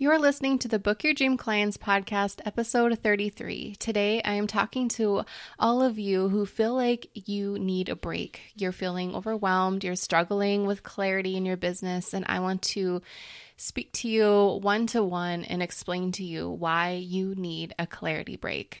You're listening to the Book Your Dream Clients podcast, episode 33. Today, I am talking to all of you who feel like you need a break. You're feeling overwhelmed, you're struggling with clarity in your business, and I want to speak to you one to one and explain to you why you need a clarity break.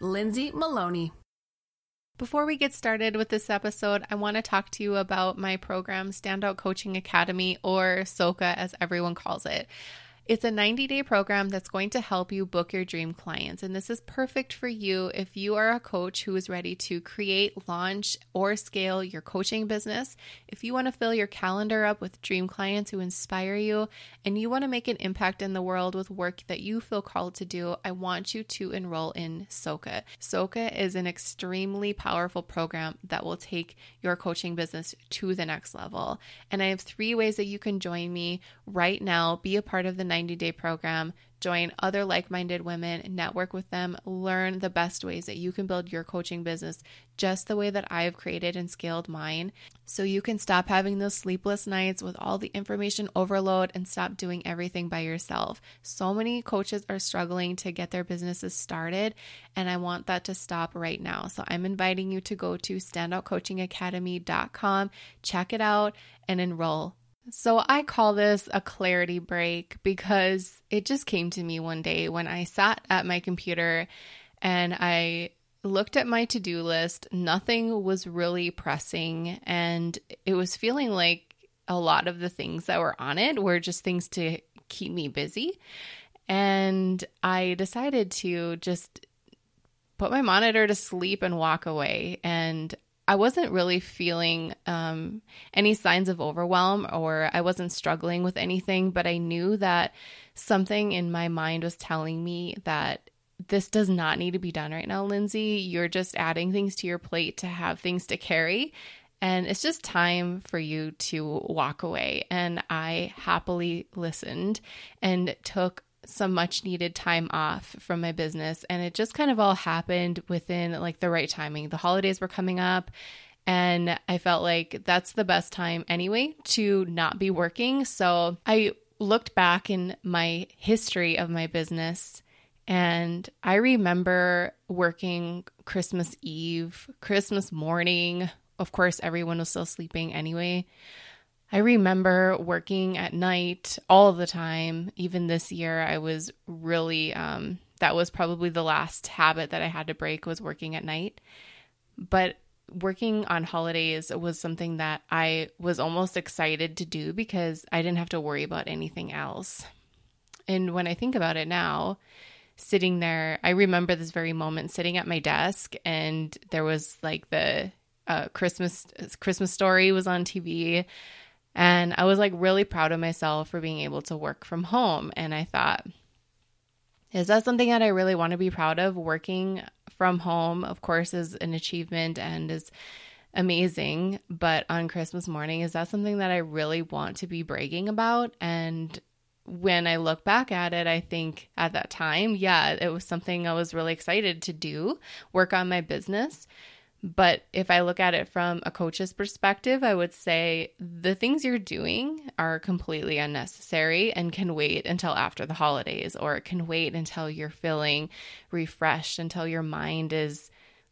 Lindsay Maloney. Before we get started with this episode, I want to talk to you about my program, Standout Coaching Academy, or SOCA as everyone calls it. It's a 90 day program that's going to help you book your dream clients. And this is perfect for you if you are a coach who is ready to create, launch, or scale your coaching business. If you want to fill your calendar up with dream clients who inspire you and you want to make an impact in the world with work that you feel called to do, I want you to enroll in SOCA. SOCA is an extremely powerful program that will take your coaching business to the next level. And I have three ways that you can join me right now, be a part of the 90 day program, join other like minded women, network with them, learn the best ways that you can build your coaching business just the way that I've created and scaled mine. So you can stop having those sleepless nights with all the information overload and stop doing everything by yourself. So many coaches are struggling to get their businesses started, and I want that to stop right now. So I'm inviting you to go to standoutcoachingacademy.com, check it out, and enroll. So I call this a clarity break because it just came to me one day when I sat at my computer and I looked at my to do list. Nothing was really pressing, and it was feeling like a lot of the things that were on it were just things to keep me busy. And I decided to just put my monitor to sleep and walk away. And I wasn't really feeling um, any signs of overwhelm or I wasn't struggling with anything, but I knew that something in my mind was telling me that this does not need to be done right now, Lindsay. You're just adding things to your plate to have things to carry. And it's just time for you to walk away. And I happily listened and took some much needed time off from my business and it just kind of all happened within like the right timing. The holidays were coming up and I felt like that's the best time anyway to not be working. So I looked back in my history of my business and I remember working Christmas Eve, Christmas morning. Of course, everyone was still sleeping anyway. I remember working at night all the time. Even this year, I was really, um, that was probably the last habit that I had to break was working at night. But working on holidays was something that I was almost excited to do because I didn't have to worry about anything else. And when I think about it now, sitting there, I remember this very moment sitting at my desk and there was like the uh, Christmas Christmas story was on TV and I was like really proud of myself for being able to work from home. And I thought, is that something that I really want to be proud of? Working from home, of course, is an achievement and is amazing. But on Christmas morning, is that something that I really want to be bragging about? And when I look back at it, I think at that time, yeah, it was something I was really excited to do, work on my business. But if I look at it from a coach's perspective, I would say the things you're doing are completely unnecessary and can wait until after the holidays, or it can wait until you're feeling refreshed, until your mind is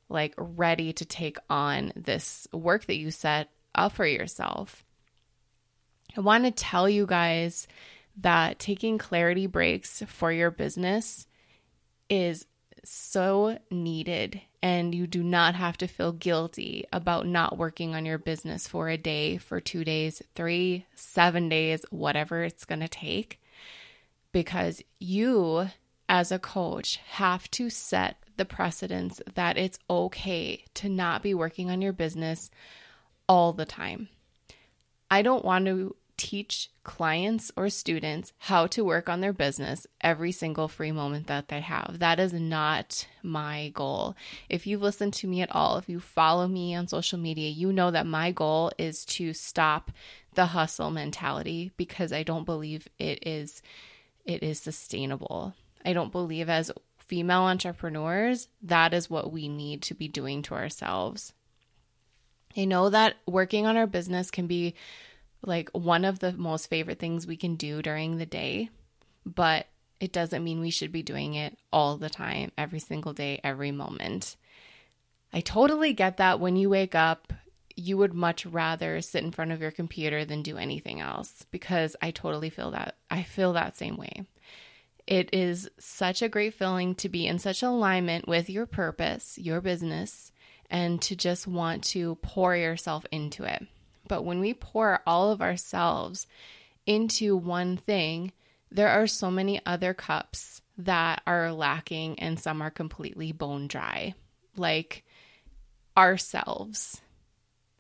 like ready to take on this work that you set up for yourself. I want to tell you guys that taking clarity breaks for your business is so needed, and you do not have to feel guilty about not working on your business for a day, for two days, three, seven days, whatever it's going to take, because you, as a coach, have to set the precedence that it's okay to not be working on your business all the time. I don't want to teach clients or students how to work on their business every single free moment that they have. That is not my goal. If you've listened to me at all, if you follow me on social media, you know that my goal is to stop the hustle mentality because I don't believe it is it is sustainable. I don't believe as female entrepreneurs that is what we need to be doing to ourselves. I know that working on our business can be like one of the most favorite things we can do during the day, but it doesn't mean we should be doing it all the time, every single day, every moment. I totally get that when you wake up, you would much rather sit in front of your computer than do anything else because I totally feel that. I feel that same way. It is such a great feeling to be in such alignment with your purpose, your business, and to just want to pour yourself into it. But when we pour all of ourselves into one thing, there are so many other cups that are lacking and some are completely bone dry, like ourselves.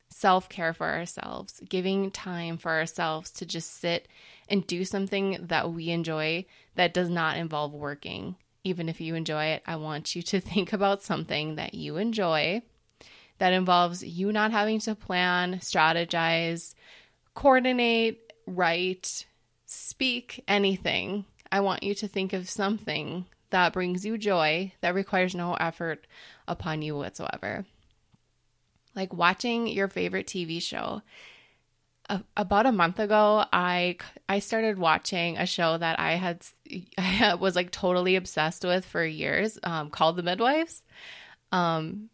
Self care for ourselves, giving time for ourselves to just sit and do something that we enjoy that does not involve working. Even if you enjoy it, I want you to think about something that you enjoy that involves you not having to plan, strategize, coordinate, write, speak, anything. I want you to think of something that brings you joy that requires no effort upon you whatsoever. Like watching your favorite TV show. about a month ago, I I started watching a show that I had I was like totally obsessed with for years, um, called The Midwives. Um,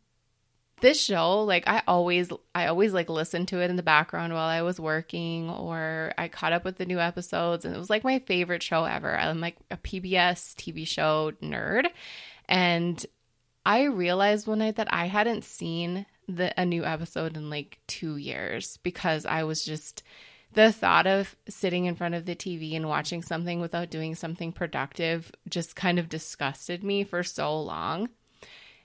this show like i always i always like listened to it in the background while i was working or i caught up with the new episodes and it was like my favorite show ever i'm like a pbs tv show nerd and i realized one night that i hadn't seen the a new episode in like two years because i was just the thought of sitting in front of the TV and watching something without doing something productive just kind of disgusted me for so long.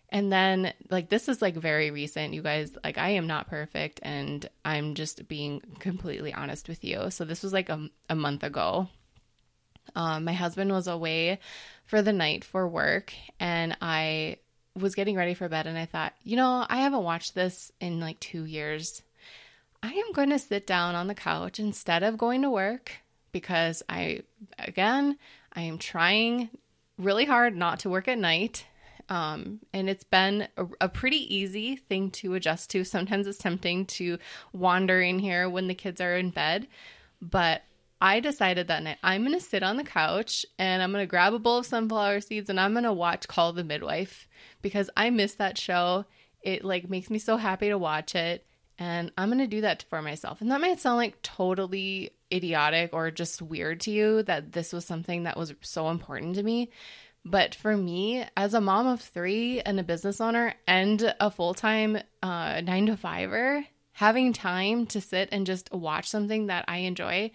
And then, like, this is like very recent, you guys. Like, I am not perfect, and I'm just being completely honest with you. So, this was like a, a month ago. Um, my husband was away for the night for work, and I was getting ready for bed, and I thought, you know, I haven't watched this in like two years. I am going to sit down on the couch instead of going to work because I, again, I am trying really hard not to work at night um, and it's been a, a, pretty easy thing to adjust to. Sometimes it's tempting to wander in here when the kids are in bed. But I decided that night I'm going to sit on the couch and I'm going to grab a bowl of sunflower seeds and I'm going to watch Call the Midwife because I miss that show. It like makes me so happy to watch it and I'm going to do that for myself. And that might sound like totally idiotic or just weird to you that this was something that was so important to me. But for me, as a mom of three and a business owner and a full time uh, nine to fiver, having time to sit and just watch something that I enjoy,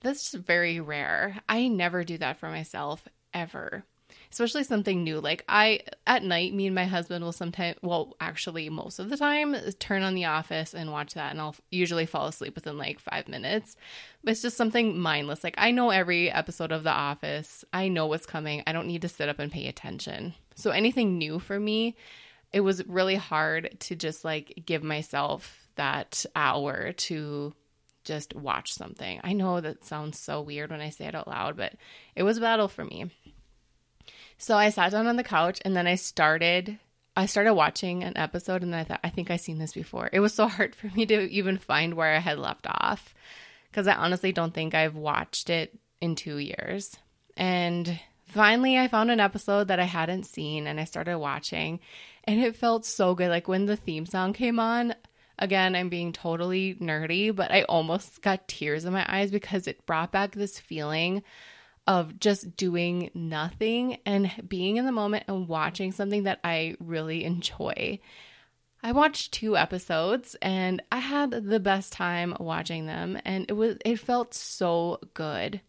that's very rare. I never do that for myself ever especially something new. Like I at night, me and my husband will sometimes, well, actually most of the time, turn on The Office and watch that, and I'll usually fall asleep within like five minutes. But it's just something mindless. Like I know every episode of The Office. I know what's coming. I don't need to sit up and pay attention. So anything new for me, it was really hard to just like give myself that hour to just watch something. I know that sounds so weird when I say it out loud, but it was a battle for me. So I sat down on the couch and then I started I started watching an episode and then I thought I think I've seen this before. It was so hard for me to even find where I had left off because I honestly don't think I've watched it in 2 years. And finally I found an episode that I hadn't seen and I started watching and it felt so good like when the theme song came on Again, I'm being totally nerdy, but I almost got tears in my eyes because it brought back this feeling of just doing nothing and being in the moment and watching something that I really enjoy. I watched two episodes and I had the best time watching them and it was it felt so good.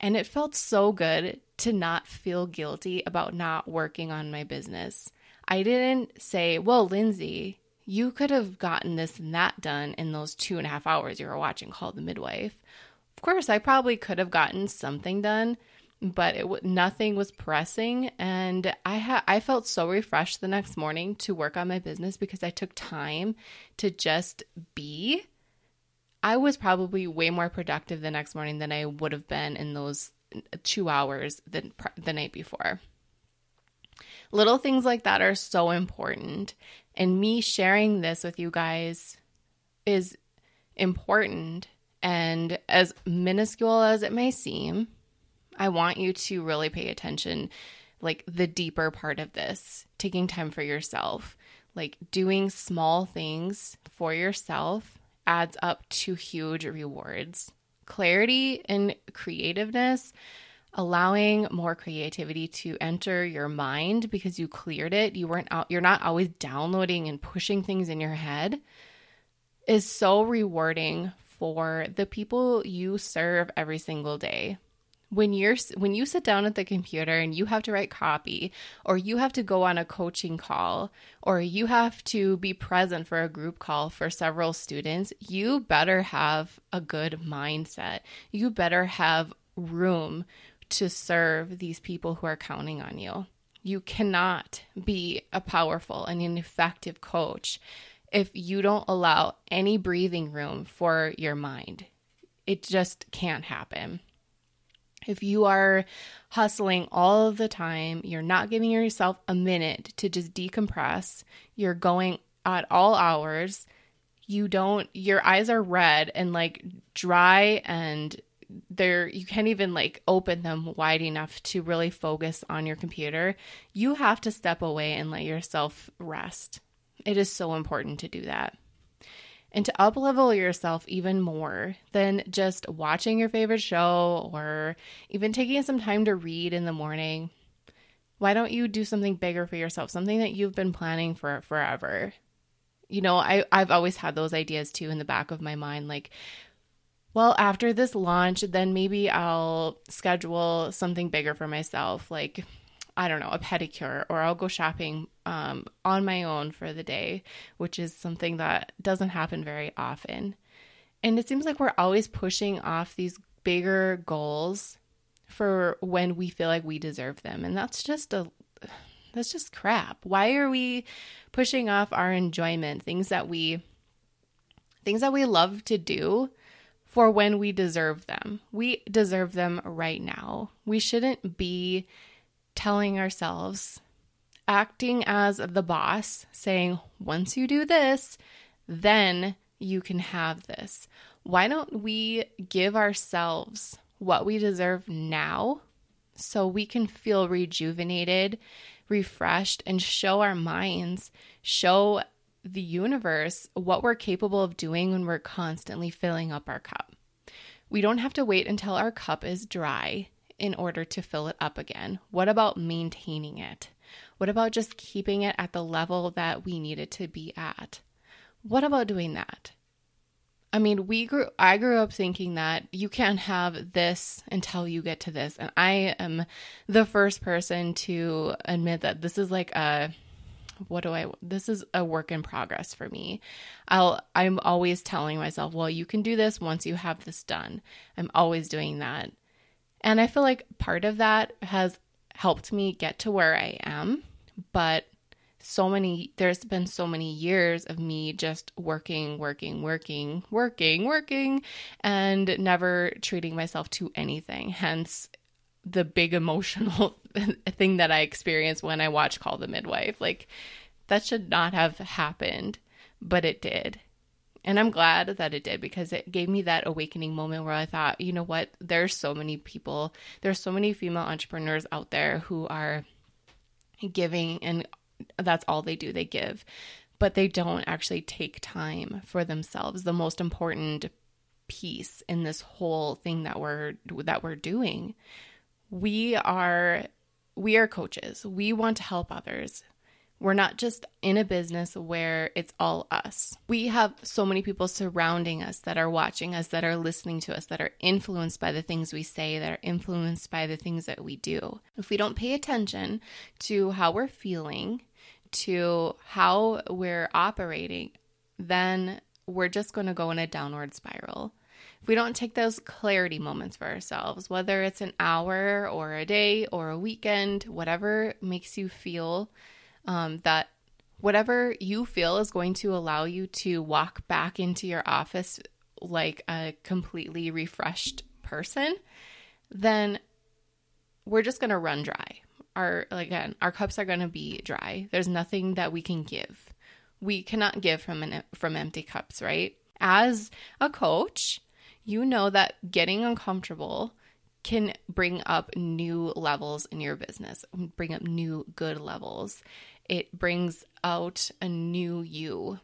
And it felt so good to not feel guilty about not working on my business. I didn't say, well, Lindsay, you could have gotten this and that done in those two and a half hours you were watching Call the Midwife. Course, I probably could have gotten something done, but it nothing was pressing and I had I felt so refreshed the next morning to work on my business because I took time to just be. I was probably way more productive the next morning than I would have been in those uh, 2 hours the the night before. Little things like that are so important and me sharing this with you guys is important and as minuscule as it may seem, I want you to really pay attention, like the deeper part of this, taking time for yourself, like doing small things for yourself adds up to huge rewards. Clarity and creativeness, allowing more creativity to enter your mind because you cleared it. You weren't out, you're not always downloading and pushing things in your head is so rewarding for the people you serve every single day. When you're when you sit down at the computer and you have to write copy or you have to go on a coaching call or you have to be present for a group call for several students you better have a good mindset. You better have room to serve these people who are counting on you. You cannot be a powerful and an effective coach if you don't allow any breathing room for your mind. It just can't happen. If you are hustling all the time, you're not giving yourself a minute to just decompress, you're going at all hours, you don't, your eyes are red and like dry and there you can't even like open them wide enough to really focus on your computer you have to step away and let yourself rest it is so important to do that and to uplevel yourself even more than just watching your favorite show or even taking some time to read in the morning. Why don't you do something bigger for yourself, something that you've been planning for forever? You know, I, I've always had those ideas too in the back of my mind. Like, well, after this launch, then maybe I'll schedule something bigger for myself. Like, I don't know, a pedicure, or I'll go shopping um, on my own for the day, which is something that doesn't happen very often. And it seems like we're always pushing off these bigger goals for when we feel like we deserve them. And that's just a that's just crap. Why are we pushing off our enjoyment, things that we things that we love to do for when we deserve them? We deserve them right now. We shouldn't be telling ourselves, acting as the boss, saying, once you do this, then you can have this. Why don't we give ourselves what we deserve now so we can feel rejuvenated, refreshed, and show our minds, show the universe what we're capable of doing when we're constantly filling up our cup? We don't have to wait until our cup is dry in order to fill it up again? What about maintaining it? What about just keeping it at the level that we need it to be at? What about doing that? I mean, we grew I grew up thinking that you can't have this until you get to this. And I am the first person to admit that this is like a what do I this is a work in progress for me. I'll I'm always telling myself, well, you can do this once you have this done. I'm always doing that. And I feel like part of that has helped me get to where I am. But so many, there's been so many years of me just working, working, working, working, working, and never treating myself to anything. Hence, the big emotional thing that I experienced when I watched Call the Midwife. Like, that should not have happened, but it did. And I'm glad that it did because it gave me that awakening moment where I thought, you know what, there's so many people, there's so many female entrepreneurs out there who are giving and that's all they do, they give. But they don't actually take time for themselves. The most important piece in this whole thing that we're that we're doing. We are we are coaches. We want to help others. We're not just in a business where it's all us. We have so many people surrounding us that are watching us, that are listening to us, that are influenced by the things we say, that are influenced by the things that we do. If we don't pay attention to how we're feeling, to how we're operating, then we're just going to go in a downward spiral if we don't take those clarity moments for ourselves, whether it's an hour or a day or a weekend, whatever makes you feel um, that whatever you feel is going to allow you to walk back into your office like a completely refreshed person, then we're just going to run dry. Our again, our cups are going to be dry. There's nothing that we can give. We cannot give from an from empty cups, right? As a coach, you know that getting uncomfortable can bring up new levels in your business, bring up new good levels. It brings out a new you.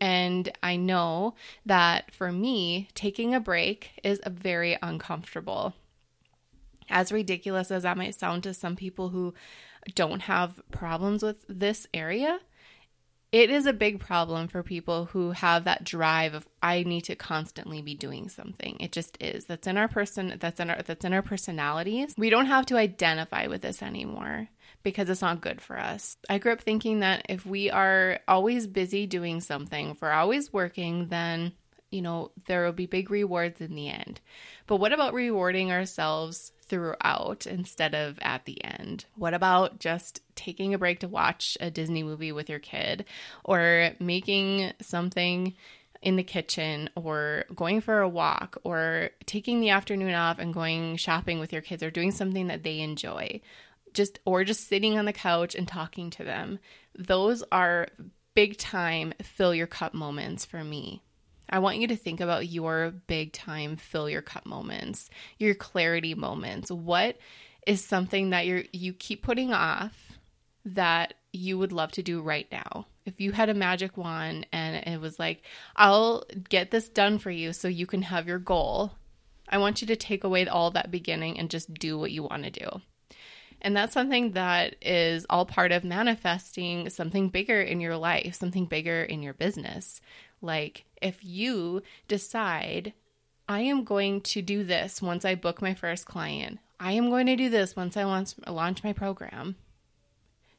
And I know that for me, taking a break is very uncomfortable. As ridiculous as that might sound to some people who don't have problems with this area, it is a big problem for people who have that drive of I need to constantly be doing something. It just is. That's in our person that's in our that's in our personalities. We don't have to identify with this anymore because it's not good for us. I grew up thinking that if we are always busy doing something, if we're always working, then you know, there will be big rewards in the end. But what about rewarding ourselves throughout instead of at the end? What about just taking a break to watch a Disney movie with your kid or making something in the kitchen or going for a walk or taking the afternoon off and going shopping with your kids or doing something that they enjoy? Just or just sitting on the couch and talking to them. Those are big time fill your cup moments for me. I want you to think about your big time fill your cup moments, your clarity moments. What is something that you you keep putting off that you would love to do right now? If you had a magic wand and it was like, "I'll get this done for you so you can have your goal." I want you to take away all that beginning and just do what you want to do. And that's something that is all part of manifesting something bigger in your life, something bigger in your business. Like if you decide, I am going to do this once I book my first client, I am going to do this once I launch my program.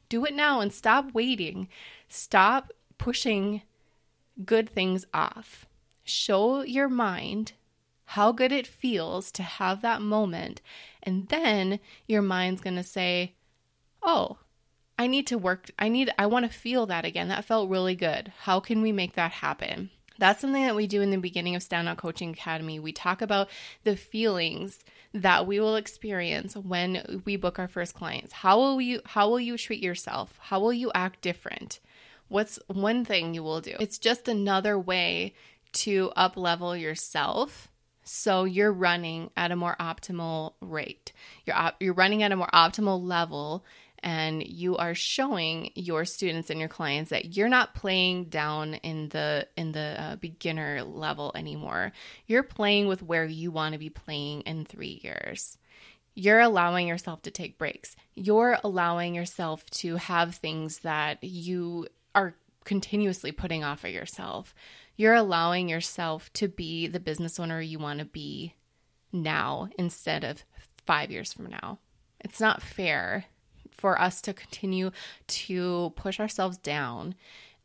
Do it now and stop waiting. Stop pushing good things off. Show your mind how good it feels to have that moment. And then your mind's going to say, Oh, I need to work. I need, I want to feel that again. That felt really good. How can we make that happen? That's something that we do in the beginning of Standout Coaching Academy. We talk about the feelings that we will experience when we book our first clients. How will you how will you treat yourself? How will you act different? What's one thing you will do? It's just another way to up level yourself so you're running at a more optimal rate. You're op- you're running at a more optimal level and you are showing your students and your clients that you're not playing down in the in the uh, beginner level anymore. You're playing with where you want to be playing in 3 years. You're allowing yourself to take breaks. You're allowing yourself to have things that you are continuously putting off of yourself. You're allowing yourself to be the business owner you want to be now instead of 5 years from now. It's not fair for us to continue to push ourselves down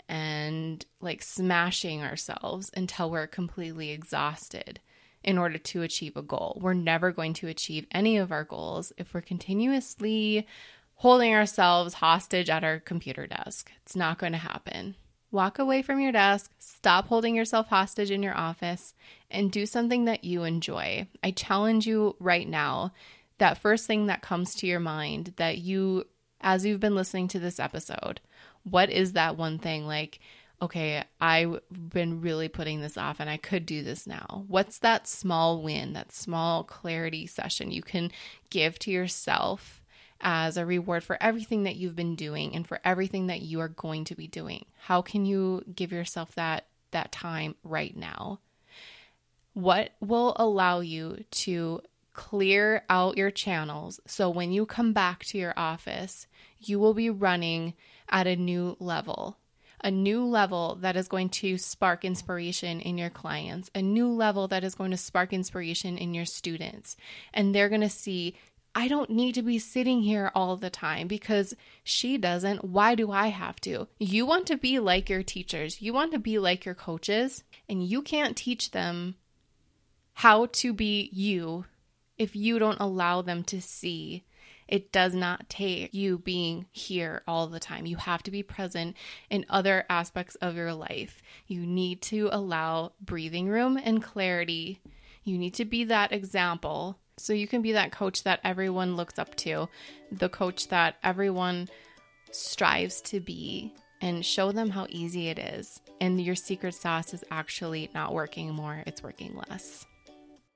and like smashing ourselves until we're completely exhausted in order to achieve a goal. We're never going to achieve any of our goals if we're continuously holding ourselves hostage at our computer desk. It's not going to happen. Walk away from your desk, stop holding yourself hostage in your office, and do something that you enjoy. I challenge you right now that first thing that comes to your mind that you, as you've been listening to this episode, what is that one thing like, okay, I've been really putting this off and I could do this now? What's that small win, that small clarity session you can give to yourself as a reward for everything that you've been doing and for everything that you are going to be doing? How can you give yourself that that time right now? What will allow you to clear out your channels so when you come back to your office, you will be running at a new level. A new level that is going to spark inspiration in your clients, a new level that is going to spark inspiration in your students. And they're going to see, I don't need to be sitting here all the time because she doesn't. Why do I have to? You want to be like your teachers, you want to be like your coaches, and you can't teach them how to be you if you don't allow them to see. It does not take you being here all the time. You have to be present in other aspects of your life. You need to allow breathing room and clarity. You need to be that example so you can be that coach that everyone looks up to, the coach that everyone strives to be, and show them how easy it is. And your secret sauce is actually not working more, it's working less.